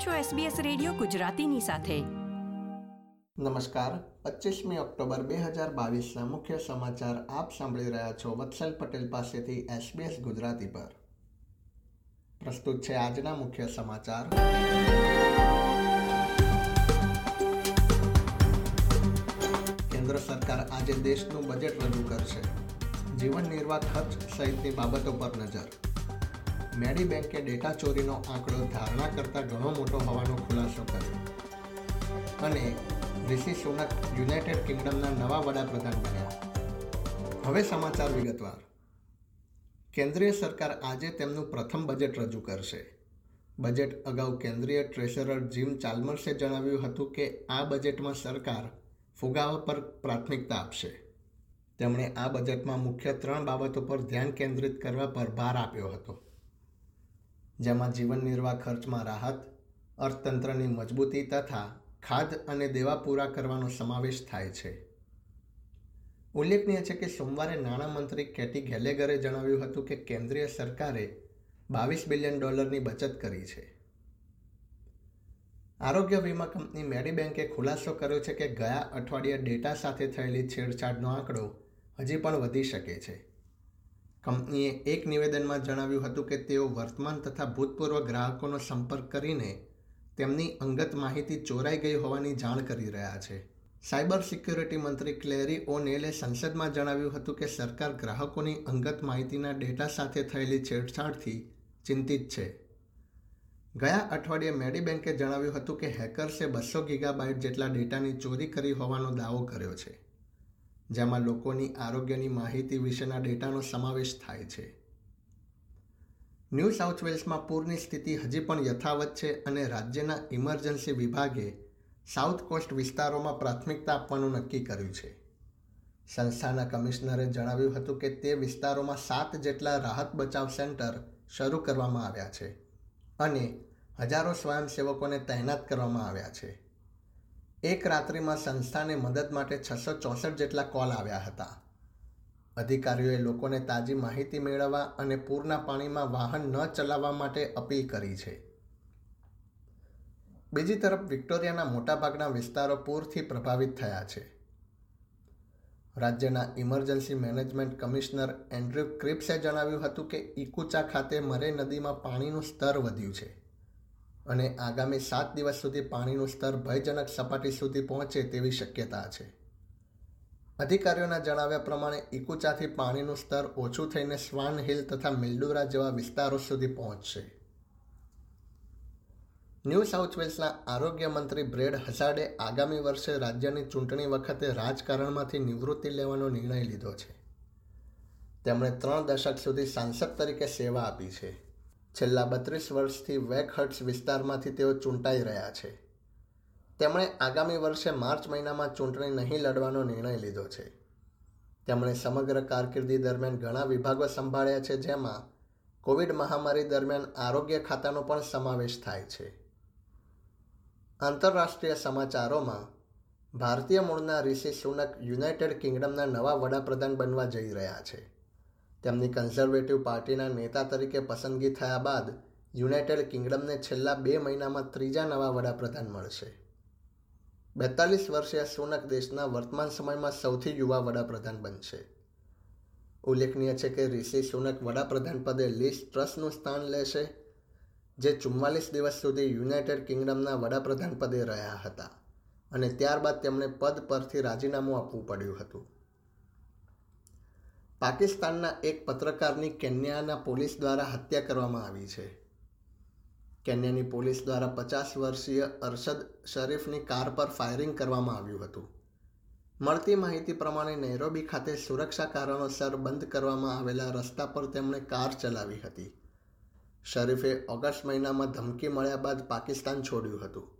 છો SBS radio ગુજરાતીની સાથે. નમસ્કાર. પચીસમી ઓક્ટોબર બે હજાર બાવીસના મુખ્ય સમાચાર આપ સાંભળી રહ્યા છો વત્સલ પટેલ પાસેથી SBS ગુજરાતી પર. પ્રસ્તુત છે આજના મુખ્ય સમાચાર. કેન્દ્ર સરકાર આજે દેશનું બજેટ રજૂ કરશે. જીવન નિર્વાહ ખર્ચ સહિતની બાબતો પર નજર. મેડી બેંકે ડેટા ચોરીનો આંકડો ધારણા કરતાં ઘણો મોટો હોવાનો ખુલાસો કર્યો. અને ઋષિ સુનક યુનાઇટેડ કિંગડમના નવા વડાપ્રધાન બન્યા. હવે સમાચાર વિગતવાર. કેન્દ્રીય સરકાર આજે તેમનું પ્રથમ બજેટ રજૂ કરશે. બજેટ અગાઉ કેન્દ્રીય ટ્રેઝરર જીમ ચાલ્મર્સે જણાવ્યું હતું કે આ બજેટમાં સરકાર ફુગાવા પર પ્રાથમિકતા આપશે. તેમણે આ બજેટમાં મુખ્ય ત્રણ બાબતો પર ધ્યાન કેન્દ્રિત કરવા પર ભાર આપ્યો હતો. જેમાં જીવન નિર્વાહ ખર્ચમાં રાહત, અર્થતંત્રની મજબૂતી તથા ખાદ અને દેવા પૂરા કરવાનો સમાવેશ થાય છે. ઉલ્લેખનીય છે કે સોમવારે નાણામંત્રી કેટી ગેલેગરે જણાવ્યું હતું કે કેન્દ્રીય સરકારે બાવીસ બિલિયન ડોલરની બચત કરી છે. આરોગ્ય વીમા કંપની મેડીબેન્કે ખુલાસો કર્યો છે કે ગયા અઠવાડિયે ડેટા સાથે થયેલી છેડછાડનો આંકડો હજી પણ વધી શકે છે. કંપનીએ એક નિવેદનમાં જણાવ્યું હતું કે તેઓ વર્તમાન તથા ભૂતપૂર્વ ગ્રાહકોનો સંપર્ક કરીને તેમની અંગત માહિતી ચોરાઈ ગઈ હોવાની જાણ કરી રહ્યા છે. સાયબર સિક્યુરિટી મંત્રી ક્લેરી ઓનેલે સંસદમાં જણાવ્યું હતું કે સરકાર ગ્રાહકોની અંગત માહિતીના ડેટા સાથે થયેલી છેડછાડથી ચિંતિત છે. ગયા અઠવાડિયે મેડીબેન્કે જણાવ્યું હતું કે હેકર્સે બસો ગીગાબાઇટ જેટલા ડેટાની ચોરી કરી હોવાનો દાવો કર્યો છે. જેમાં લોકોની આરોગ્યની માહિતી વિશેના ડેટાનો સમાવેશ થાય છે. ન્યૂ સાઉથ વેલ્સમાં પૂરની સ્થિતિ હજી પણ યથાવત છે અને રાજ્યના ઇમરજન્સી વિભાગે સાઉથ કોસ્ટ વિસ્તારોમાં પ્રાથમિકતા આપવાનું નક્કી કર્યું છે. સંસ્થાના કમિશનરે જણાવ્યું હતું કે તે વિસ્તારોમાં સાત જેટલા રાહત બચાવ સેન્ટર શરૂ કરવામાં આવ્યા છે અને હજારો સ્વયંસેવકોને તૈનાત કરવામાં આવ્યા છે. એક રાત્રિમાં સંસ્થાને મદદ માટે છસો ચોસઠ જેટલા કોલ આવ્યા હતા. અધિકારીઓએ લોકોને તાજી માહિતી મેળવવા અને પૂરના પાણીમાં વાહન ન ચલાવવા માટે અપીલ કરી છે. બીજી તરફ, વિક્ટોરિયાના મોટાભાગના વિસ્તારો પૂરથી પ્રભાવિત થયા છે. રાજ્યના ઇમરજન્સી મેનેજમેન્ટ કમિશનર એન્ડ્રુ ક્રિપ્સે જણાવ્યું હતું કે ઇકુચા ખાતે મરે નદીમાં પાણીનું સ્તર વધ્યું છે. અને આગામી સાત દિવસ સુધી પાણીનું સ્તર ભયજનક સપાટી સુધી પહોંચે તેવી શક્યતા છે. અધિકારીઓના જણાવ્યા પ્રમાણે ઇકુચાથી પાણીનું સ્તર ઓછું થઈને સ્વાન હિલ તથા મિલ્ડુરા જેવા વિસ્તારો સુધી પહોંચશે. ન્યૂ સાઉથ વેલ્સના આરોગ્ય મંત્રી બ્રેડ હઝાર્ડે આગામી વર્ષે રાજ્યની ચૂંટણી વખતે રાજકારણમાંથી નિવૃત્તિ લેવાનો નિર્ણય લીધો છે. તેમણે ત્રણ દશક સુધી સાંસદ તરીકે સેવા આપી છે. છેલ્લા બત્રીસ વર્ષથી વેકહર્ટ્સ વિસ્તારમાંથી તેઓ ચૂંટાઈ રહ્યા છે. તેમણે આગામી વર્ષે માર્ચ મહિનામાં ચૂંટણી નહીં લડવાનો નિર્ણય લીધો છે. તેમણે સમગ્ર કારકિર્દી દરમિયાન ઘણા વિભાગો સંભાળ્યા છે જેમાં કોવિડ મહામારી દરમિયાન આરોગ્ય ખાતાનો પણ સમાવેશ થાય છે. આંતરરાષ્ટ્રીય સમાચારોમાં, ભારતીય મૂળના રિષિ સુનક યુનાઇટેડ કિંગડમના નવા વડાપ્રધાન બનવા જઈ રહ્યા છે. તેમની કન્ઝર્વેટિવ પાર્ટીના નેતા તરીકે પસંદગી થયા બાદ યુનાઇટેડ કિંગડમને છેલ્લા બે મહિનામાં ત્રીજા નવા વડાપ્રધાન મળશે. બેતાલીસ વર્ષીય સુનક દેશના વર્તમાન સમયમાં સૌથી યુવા વડાપ્રધાન બનશે. ઉલ્લેખનીય છે કે રિષિ સુનક વડાપ્રધાન પદે લીસ ટ્રસ્ટનું સ્થાન લેશે, જે ચુમ્માલીસ દિવસ સુધી યુનાઇટેડ કિંગડમના વડાપ્રધાન પદે રહ્યા હતા અને ત્યારબાદ તેમણે પદ પરથી રાજીનામું આપવું પડ્યું હતું. પાકિસ્તાનના એક પત્રકારની કેન્યાના પોલીસ દ્વારા હત્યા કરવામાં આવી છે. કેન્યાની પોલીસ દ્વારા પચાસ વર્ષીય અરશદ શરીફની કાર પર ફાયરિંગ કરવામાં આવ્યું હતું. મળતી માહિતી પ્રમાણે નૈરોબી ખાતે સુરક્ષા કારણોસર બંધ કરવામાં આવેલા રસ્તા પર તેમણે કાર ચલાવી હતી. શરીફે ઓગસ્ટ મહિનામાં ધમકી મળ્યા બાદ પાકિસ્તાન છોડ્યું હતું.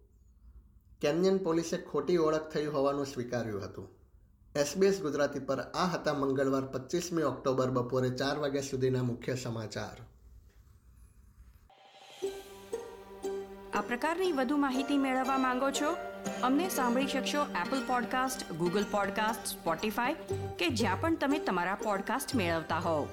કેન્યન પોલીસે ખોટી ઓળખ થઈ હોવાનું સ્વીકાર્યું હતું. એસબીએસ ગુજરાતી પર આ હતા મંગળવાર પચીસમી ઓક્ટોબર બપોરે ચાર વાગ્યા સુધીના મુખ્ય સમાચાર. આ પ્રકારની વધુ માહિતી મેળવવા માંગો છો? અમને સાંભળી શકશો Apple podcast Google podcast Spotify કે જ્યાં પણ તમે તમારા પોડકાસ્ટ મેળવતા હોવ.